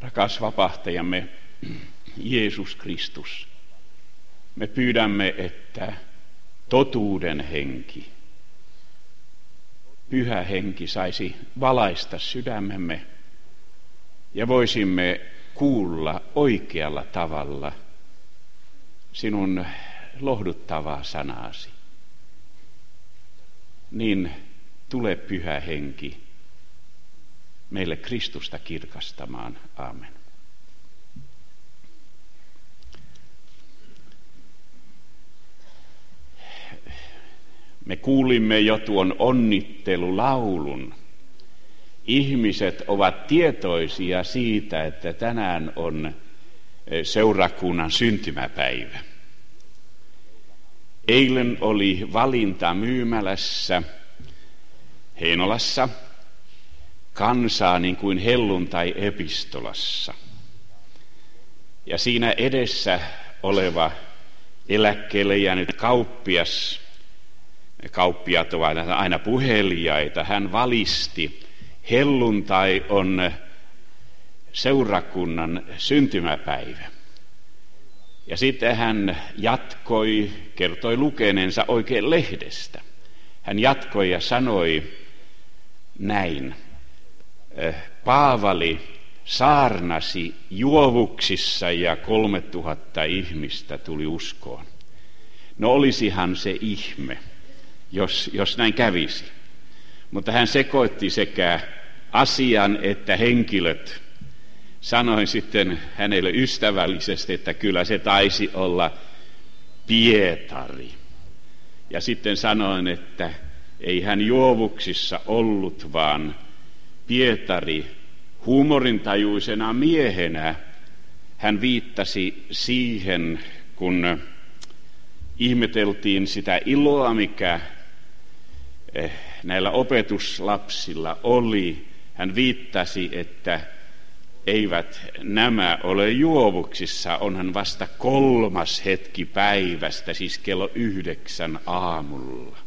Rakas vapahtajamme Jeesus Kristus, me pyydämme, että totuuden henki, pyhä henki saisi valaista sydämemme ja voisimme kuulla oikealla tavalla sinun lohduttavaa sanasi. Niin tule pyhä henki meille Kristusta kirkastamaan. Amen. Me kuulimme jo tuon onnittelulaulun. Ihmiset ovat tietoisia siitä, että tänään on eh, seurakunnan syntymäpäivä. Eilen oli valinta myymälässä Heinolassa kansaa niin kuin helluntai epistolassa. Ja siinä edessä oleva eläkkeelle jäänyt kauppias kauppiat ovat aina puhelijaita. Hän valisti, helluntai on seurakunnan syntymäpäivä. Ja sitten hän jatkoi, kertoi lukeneensa oikein lehdestä. Hän jatkoi ja sanoi näin. Paavali saarnasi juovuksissa ja kolme tuhatta ihmistä tuli uskoon. No olisihan se ihme jos, jos näin kävisi. Mutta hän sekoitti sekä asian että henkilöt. Sanoin sitten hänelle ystävällisesti, että kyllä se taisi olla Pietari. Ja sitten sanoin, että ei hän juovuksissa ollut, vaan Pietari huumorintajuisena miehenä hän viittasi siihen, kun ihmeteltiin sitä iloa, mikä Eh, näillä opetuslapsilla oli. Hän viittasi, että eivät nämä ole juovuksissa, onhan vasta kolmas hetki päivästä, siis kello yhdeksän aamulla.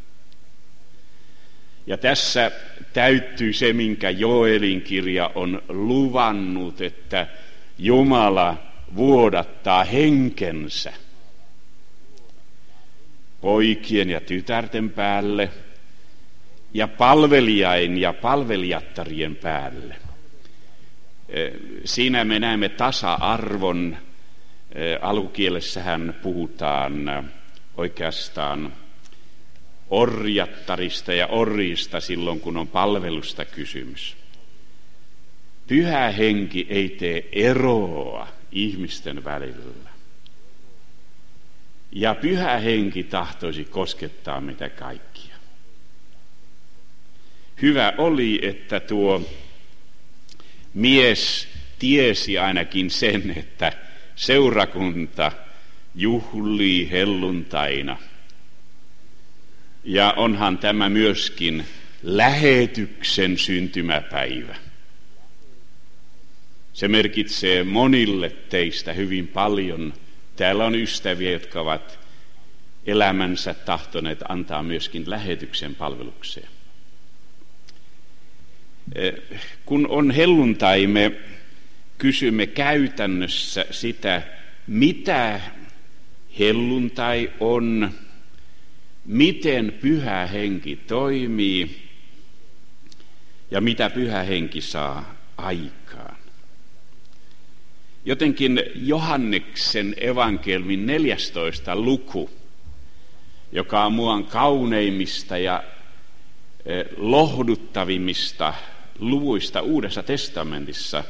Ja tässä täyttyy se, minkä Joelin kirja on luvannut, että Jumala vuodattaa henkensä poikien ja tytärten päälle – ja palvelijain ja palvelijattarien päälle. Siinä me näemme tasa-arvon. Alkukielessähän puhutaan oikeastaan orjattarista ja orjista silloin, kun on palvelusta kysymys. Pyhä henki ei tee eroa ihmisten välillä. Ja pyhä henki tahtoisi koskettaa mitä kaikkia. Hyvä oli, että tuo mies tiesi ainakin sen, että seurakunta juhlii helluntaina. Ja onhan tämä myöskin lähetyksen syntymäpäivä. Se merkitsee monille teistä hyvin paljon. Täällä on ystäviä, jotka ovat elämänsä tahtoneet antaa myöskin lähetyksen palvelukseen. Eh, kun on helluntai, me kysymme käytännössä sitä, mitä helluntai on, miten pyhä henki toimii ja mitä pyhä henki saa aikaan. Jotenkin Johanneksen evankelmin 14 luku, joka on muan kauneimmista ja eh, lohduttavimmista luvuista Uudessa testamentissa,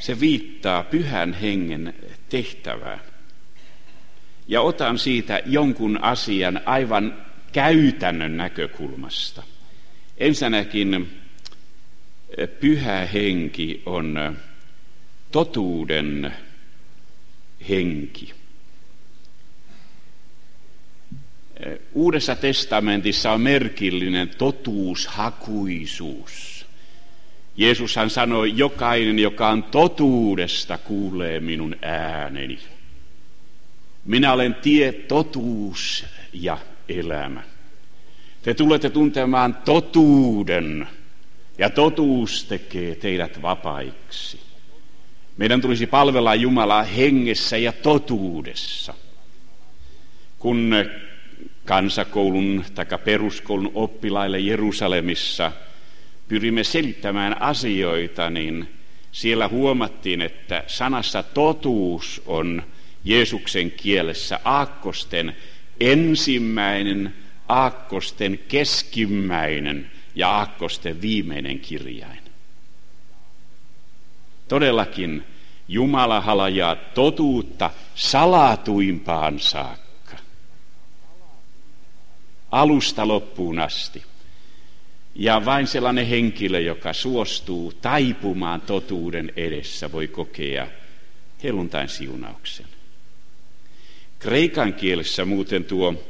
se viittaa pyhän hengen tehtävään. Ja otan siitä jonkun asian aivan käytännön näkökulmasta. Ensinnäkin eh, pyhä henki on eh, totuuden henki. Eh, Uudessa testamentissa on merkillinen totuushakuisuus. Jeesushan sanoi, jokainen, joka on totuudesta, kuulee minun ääneni. Minä olen tie, totuus ja elämä. Te tulette tuntemaan totuuden, ja totuus tekee teidät vapaiksi. Meidän tulisi palvella Jumalaa hengessä ja totuudessa. Kun kansakoulun tai peruskoulun oppilaille Jerusalemissa pyrimme selittämään asioita, niin siellä huomattiin, että sanassa totuus on Jeesuksen kielessä aakkosten ensimmäinen, aakkosten keskimmäinen ja aakkosten viimeinen kirjain. Todellakin Jumala halajaa totuutta salatuimpaan saakka. Alusta loppuun asti. Ja vain sellainen henkilö, joka suostuu taipumaan totuuden edessä, voi kokea helluntain siunauksen. Kreikan kielessä muuten tuo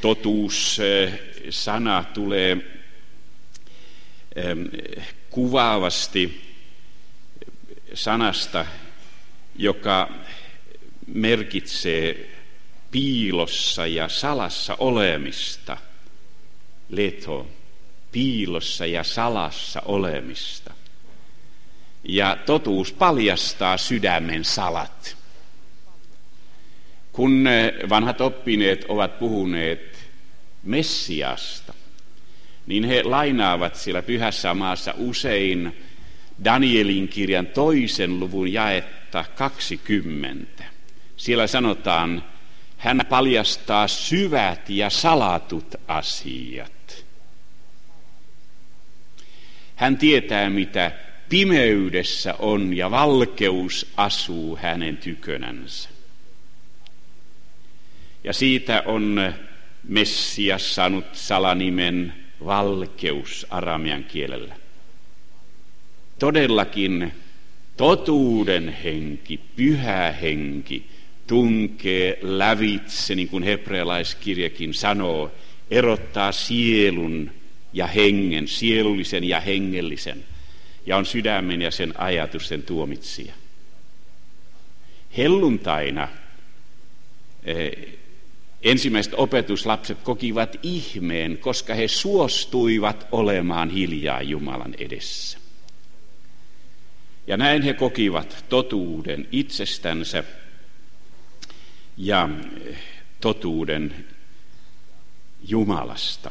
totuus-sana tulee kuvaavasti sanasta, joka merkitsee piilossa ja salassa olemista. Leto, piilossa ja salassa olemista. Ja totuus paljastaa sydämen salat. Kun vanhat oppineet ovat puhuneet Messiasta, niin he lainaavat siellä pyhässä maassa usein Danielin kirjan toisen luvun jaetta 20. Siellä sanotaan, hän paljastaa syvät ja salatut asiat. Hän tietää, mitä pimeydessä on ja valkeus asuu hänen tykönänsä. Ja siitä on Messias saanut salanimen valkeus aramian kielellä. Todellakin totuuden henki, pyhä henki, tunkee lävitse, niin kuin hebrealaiskirjakin sanoo, erottaa sielun ja hengen, sielullisen ja hengellisen, ja on sydämen ja sen ajatusten tuomitsija. Helluntaina eh, ensimmäiset opetuslapset kokivat ihmeen, koska he suostuivat olemaan hiljaa Jumalan edessä. Ja näin he kokivat totuuden itsestänsä ja totuuden Jumalasta.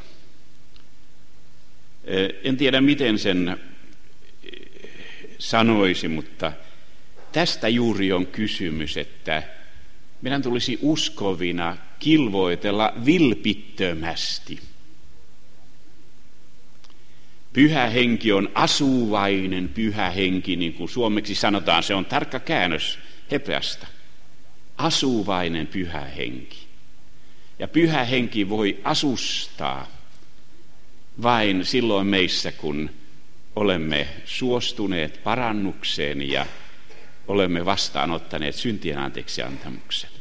En tiedä, miten sen sanoisi, mutta tästä juuri on kysymys, että meidän tulisi uskovina kilvoitella vilpittömästi – Pyhä henki on asuvainen pyhä henki, niin kuin suomeksi sanotaan. Se on tarkka käännös hebreasta. Asuvainen pyhä henki. Ja pyhä henki voi asustaa vain silloin meissä, kun olemme suostuneet parannukseen ja olemme vastaanottaneet syntien anteeksi antamuksen.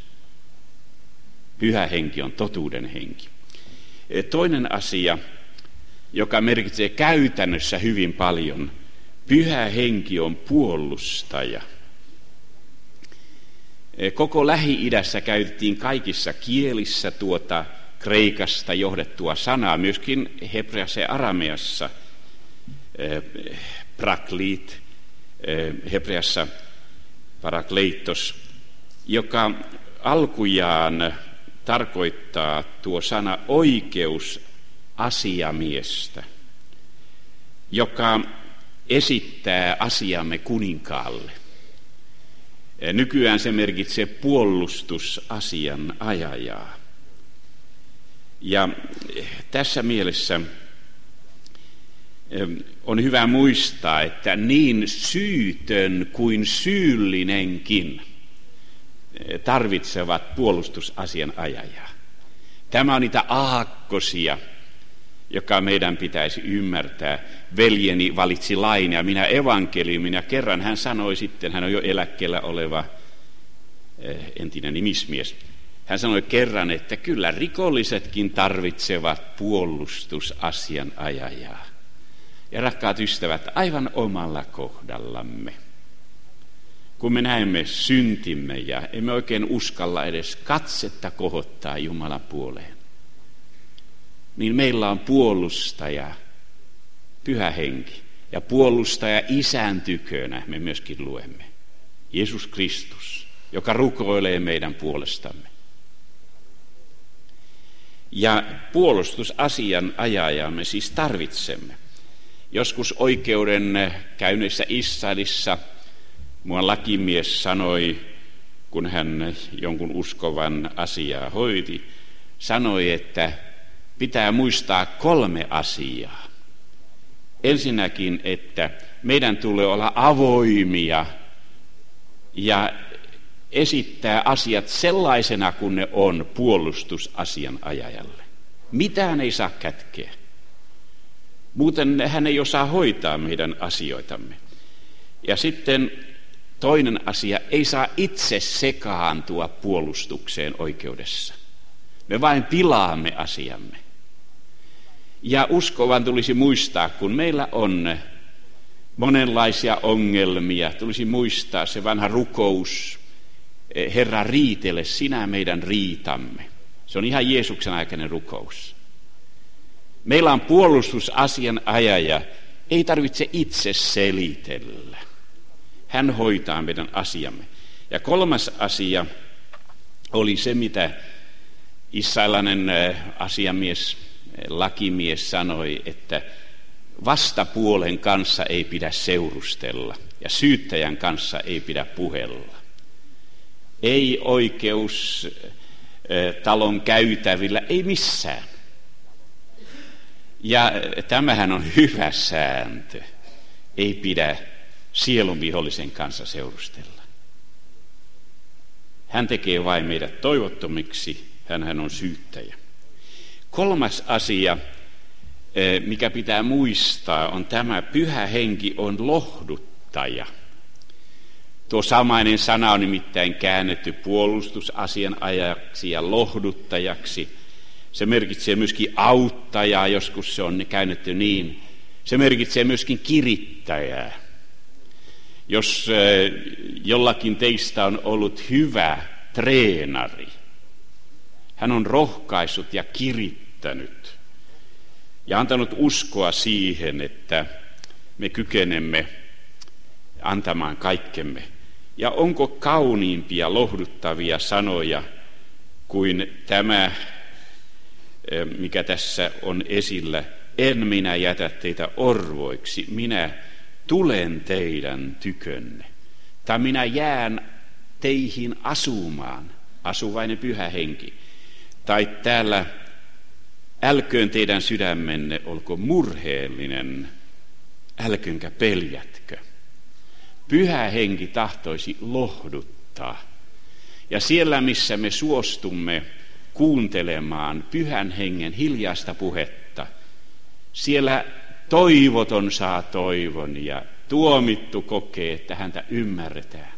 Pyhä henki on totuuden henki. Toinen asia, joka merkitsee käytännössä hyvin paljon. Pyhä henki on puolustaja. Koko Lähi-idässä käytettiin kaikissa kielissä tuota kreikasta johdettua sanaa, myöskin hebreassa ja arameassa. Prakliit, hebreassa parakleitos, joka alkujaan tarkoittaa tuo sana oikeus asiamiestä, joka esittää asiamme kuninkaalle. Nykyään se merkitsee puolustusasian ajajaa. Ja tässä mielessä on hyvä muistaa, että niin syytön kuin syyllinenkin tarvitsevat puolustusasian ajajaa. Tämä on niitä aakkosia, joka meidän pitäisi ymmärtää. Veljeni valitsi lain ja minä evankeliumin ja kerran hän sanoi sitten, hän on jo eläkkeellä oleva eh, entinen nimismies, hän sanoi kerran, että kyllä rikollisetkin tarvitsevat puolustusasianajajaa. Ja rakkaat ystävät, aivan omalla kohdallamme. Kun me näemme syntimme ja emme oikein uskalla edes katsetta kohottaa Jumalan puoleen niin meillä on puolustaja, pyhä henki. Ja puolustaja isän tykönä me myöskin luemme. Jeesus Kristus, joka rukoilee meidän puolestamme. Ja puolustusasian ajaja me siis tarvitsemme. Joskus oikeuden käynnissä Israelissa mua lakimies sanoi, kun hän jonkun uskovan asiaa hoiti, sanoi, että pitää muistaa kolme asiaa. Ensinnäkin, että meidän tulee olla avoimia ja esittää asiat sellaisena kuin ne on puolustusasian ajajalle. Mitään ei saa kätkeä. Muuten hän ei osaa hoitaa meidän asioitamme. Ja sitten toinen asia, ei saa itse sekaantua puolustukseen oikeudessa. Me vain pilaamme asiamme. Ja uskovan tulisi muistaa, kun meillä on monenlaisia ongelmia, tulisi muistaa se vanha rukous, eh, Herra riitele sinä meidän riitamme. Se on ihan Jeesuksen aikainen rukous. Meillä on puolustusasian ajaja, ei tarvitse itse selitellä. Hän hoitaa meidän asiamme. Ja kolmas asia oli se, mitä israelainen asiamies, lakimies sanoi, että vastapuolen kanssa ei pidä seurustella ja syyttäjän kanssa ei pidä puhella. Ei oikeus talon käytävillä, ei missään. Ja tämähän on hyvä sääntö. Ei pidä sielun vihollisen kanssa seurustella. Hän tekee vain meidät toivottomiksi, hän on syyttäjä. Kolmas asia, eh, mikä pitää muistaa, on tämä pyhä henki on lohduttaja. Tuo samainen sana on nimittäin käännetty puolustusasianajaksi ja lohduttajaksi – se merkitsee myöskin auttajaa, joskus se on käännetty niin. Se merkitsee myöskin kirittäjää. Jos jollakin teistä on ollut hyvä treenari, hän on rohkaissut ja kirittänyt ja antanut uskoa siihen, että me kykenemme antamaan kaikkemme. Ja onko kauniimpia, lohduttavia sanoja kuin tämä mikä tässä on esillä. En minä jätä teitä orvoiksi, minä tulen teidän tykönne. Tai minä jään teihin asumaan, asuvainen pyhä henki. Tai täällä, älköön teidän sydämenne olko murheellinen, älköönkä peljätkö. Pyhä henki tahtoisi lohduttaa. Ja siellä, missä me suostumme kuuntelemaan pyhän hengen hiljaista puhetta. Siellä toivoton saa toivon ja tuomittu kokee, että häntä ymmärretään.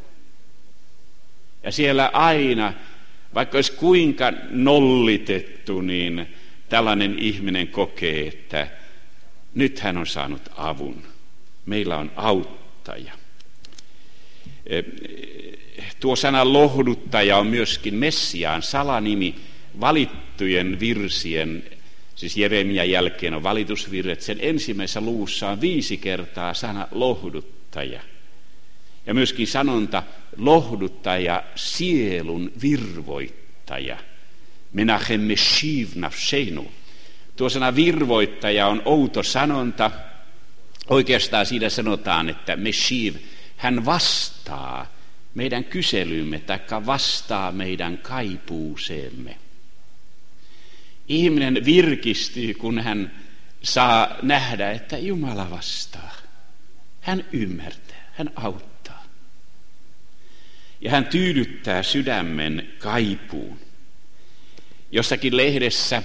Ja siellä aina, vaikka olisi kuinka nollitettu, niin tällainen ihminen kokee, että nyt hän on saanut avun. Meillä on auttaja. E, tuo sana lohduttaja on myöskin Messiaan salanimi, valittujen virsien, siis Jeremia jälkeen on valitusvirret, sen ensimmäisessä luussa on viisi kertaa sana lohduttaja. Ja myöskin sanonta lohduttaja, sielun virvoittaja. Menachem meshiv nafsheinu. Tuo sana virvoittaja on outo sanonta. Oikeastaan siinä sanotaan, että meshiv, hän vastaa meidän kyselymme tai vastaa meidän kaipuuseemme. Ihminen virkistyy, kun hän saa nähdä, että Jumala vastaa. Hän ymmärtää, hän auttaa. Ja hän tyydyttää sydämen kaipuun. Jossakin lehdessä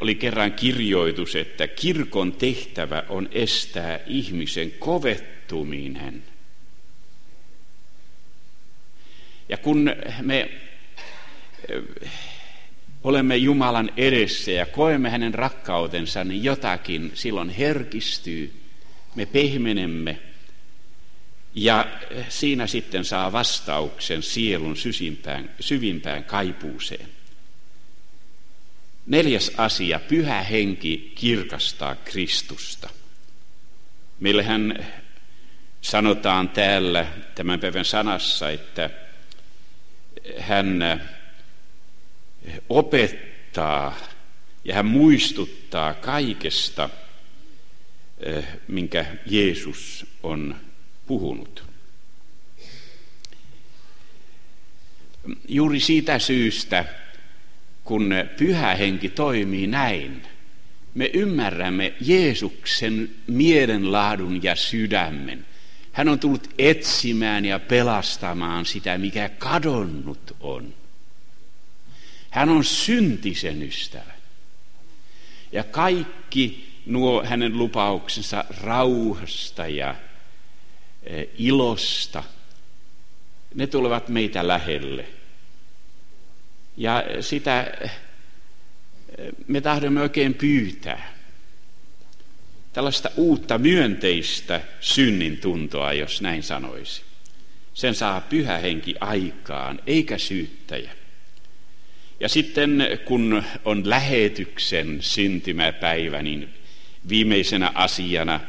oli kerran kirjoitus, että kirkon tehtävä on estää ihmisen kovettuminen. Ja kun me olemme Jumalan edessä ja koemme hänen rakkautensa, niin jotakin silloin herkistyy, me pehmenemme ja siinä sitten saa vastauksen sielun sysimpään, syvimpään kaipuuseen. Neljäs asia, pyhä henki kirkastaa Kristusta. Meillähän sanotaan täällä tämän päivän sanassa, että hän opettaa ja hän muistuttaa kaikesta, eh, minkä Jeesus on puhunut. Juuri siitä syystä, kun pyhä henki toimii näin, me ymmärrämme Jeesuksen mielenlaadun ja sydämen. Hän on tullut etsimään ja pelastamaan sitä, mikä kadonnut on. Hän on syntisen ystävä. Ja kaikki nuo hänen lupauksensa rauhasta ja e, ilosta, ne tulevat meitä lähelle. Ja sitä e, me tahdomme oikein pyytää. Tällaista uutta myönteistä synnin tuntoa, jos näin sanoisi. Sen saa pyhä henki aikaan, eikä syyttäjä. Ja sitten kun on lähetyksen syntymäpäivä, niin viimeisenä asiana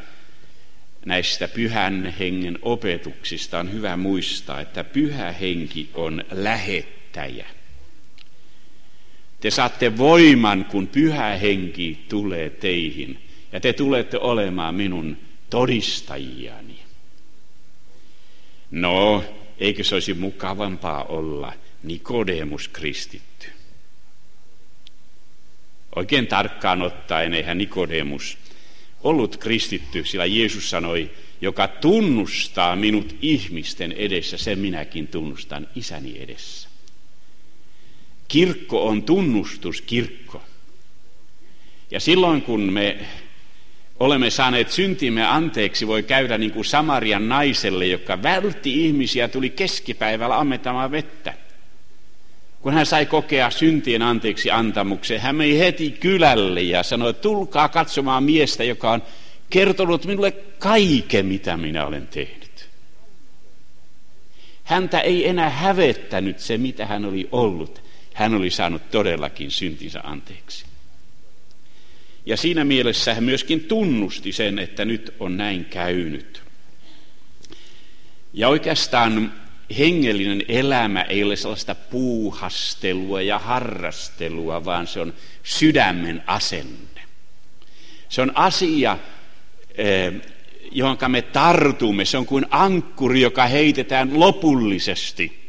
näistä pyhän hengen opetuksista on hyvä muistaa, että pyhä henki on lähettäjä. Te saatte voiman, kun pyhä henki tulee teihin, ja te tulette olemaan minun todistajiani. No, eikö se olisi mukavampaa olla Nikodemus kristitty? Oikein tarkkaan ottaen eihän Nikodemus ollut kristitty, sillä Jeesus sanoi, joka tunnustaa minut ihmisten edessä, sen minäkin tunnustan isäni edessä. Kirkko on tunnustuskirkko. Ja silloin kun me olemme saaneet syntimme anteeksi, voi käydä niin kuin Samarian naiselle, joka vältti ihmisiä, tuli keskipäivällä ammetamaan vettä kun hän sai kokea syntien anteeksi antamuksen, hän meni heti kylälle ja sanoi, että tulkaa katsomaan miestä, joka on kertonut minulle kaiken, mitä minä olen tehnyt. Häntä ei enää hävettänyt se, mitä hän oli ollut. Hän oli saanut todellakin syntinsä anteeksi. Ja siinä mielessä hän myöskin tunnusti sen, että nyt on näin käynyt. Ja oikeastaan hengellinen elämä ei ole sellaista puuhastelua ja harrastelua, vaan se on sydämen asenne. Se on asia, eh, johon me tartumme. Se on kuin ankkuri, joka heitetään lopullisesti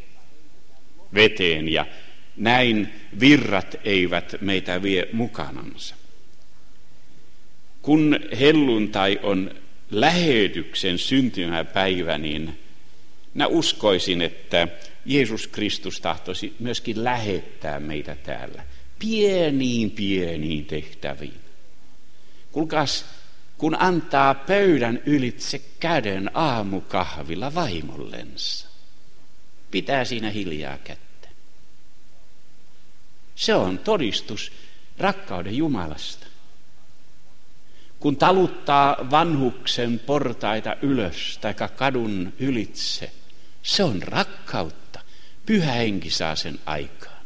veteen ja näin virrat eivät meitä vie mukanansa. Kun helluntai on lähetyksen syntymäpäivä, niin minä uskoisin, että Jeesus Kristus tahtoisi myöskin lähettää meitä täällä pieniin pieniin tehtäviin. Kulkaas, kun antaa pöydän ylitse käden aamukahvilla vaimollensa, pitää siinä hiljaa kättä. Se on todistus rakkauden Jumalasta. Kun taluttaa vanhuksen portaita ylös tai kadun ylitse – se on rakkautta. Pyhä henki saa sen aikaan.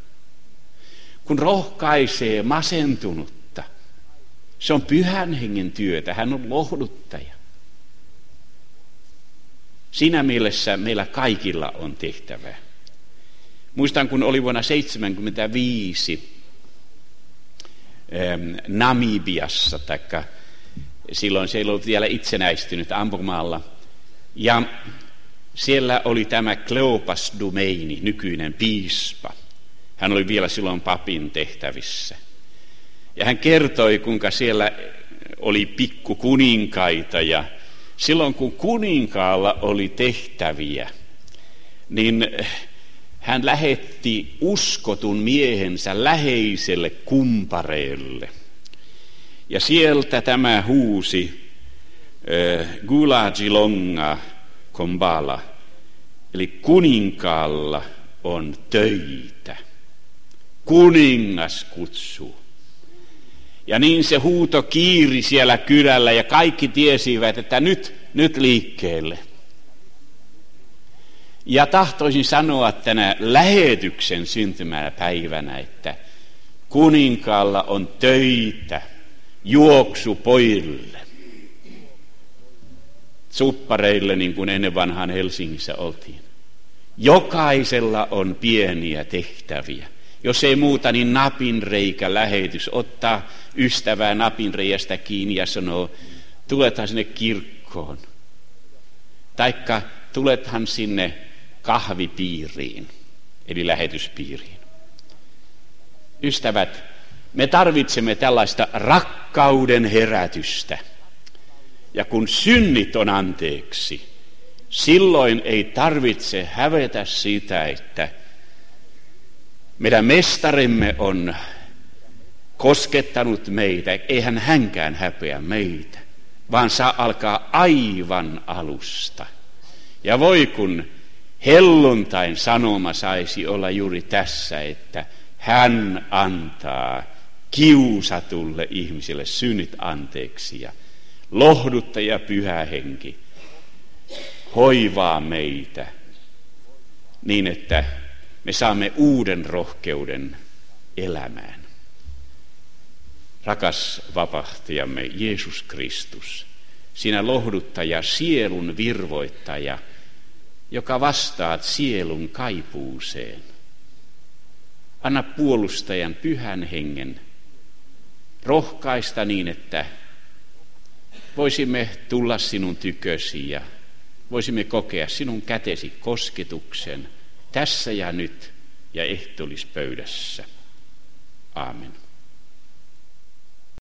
Kun rohkaisee masentunutta, se on pyhän hengen työtä. Hän on lohduttaja. Siinä mielessä meillä kaikilla on tehtävä. Muistan, kun oli vuonna 1975 Namibiassa, taikka silloin se ei ollut vielä itsenäistynyt ampumaalla. Ja siellä oli tämä Kleopas Dumeini, nykyinen piispa. Hän oli vielä silloin papin tehtävissä. Ja hän kertoi, kuinka siellä oli pikku kuninkaita ja silloin kun kuninkaalla oli tehtäviä, niin hän lähetti uskotun miehensä läheiselle kumpareelle. Ja sieltä tämä huusi äh, Gulajilonga, kombala, eli kuninkaalla on töitä. Kuningas kutsuu. Ja niin se huuto kiiri siellä kylällä ja kaikki tiesivät, että nyt, nyt liikkeelle. Ja tahtoisin sanoa tänä lähetyksen päivänä, että kuninkaalla on töitä juoksu pojille. Suppareille niin kuin ennen vanhaan Helsingissä oltiin. Jokaisella on pieniä tehtäviä. Jos ei muuta, niin napinreikä lähetys. Ottaa ystävää napinreiästä kiinni ja sanoo, tulethan sinne kirkkoon. Taikka tulethan sinne kahvipiiriin, eli lähetyspiiriin. Ystävät, me tarvitsemme tällaista rakkauden herätystä. Ja kun synnit on anteeksi, silloin ei tarvitse hävetä sitä, että meidän mestarimme on koskettanut meitä, eihän hänkään häpeä meitä, vaan saa alkaa aivan alusta. Ja voi kun helluntain sanoma saisi olla juuri tässä, että hän antaa kiusatulle ihmiselle synnit anteeksi ja lohduttaja pyhä henki hoivaa meitä niin, että me saamme uuden rohkeuden elämään. Rakas vapahtajamme Jeesus Kristus, sinä lohduttaja, sielun virvoittaja, joka vastaat sielun kaipuuseen. Anna puolustajan pyhän hengen rohkaista niin, että voisimme tulla sinun tykösi ja voisimme kokea sinun kätesi kosketuksen tässä ja nyt ja ehtoollispöydässä. Aamen.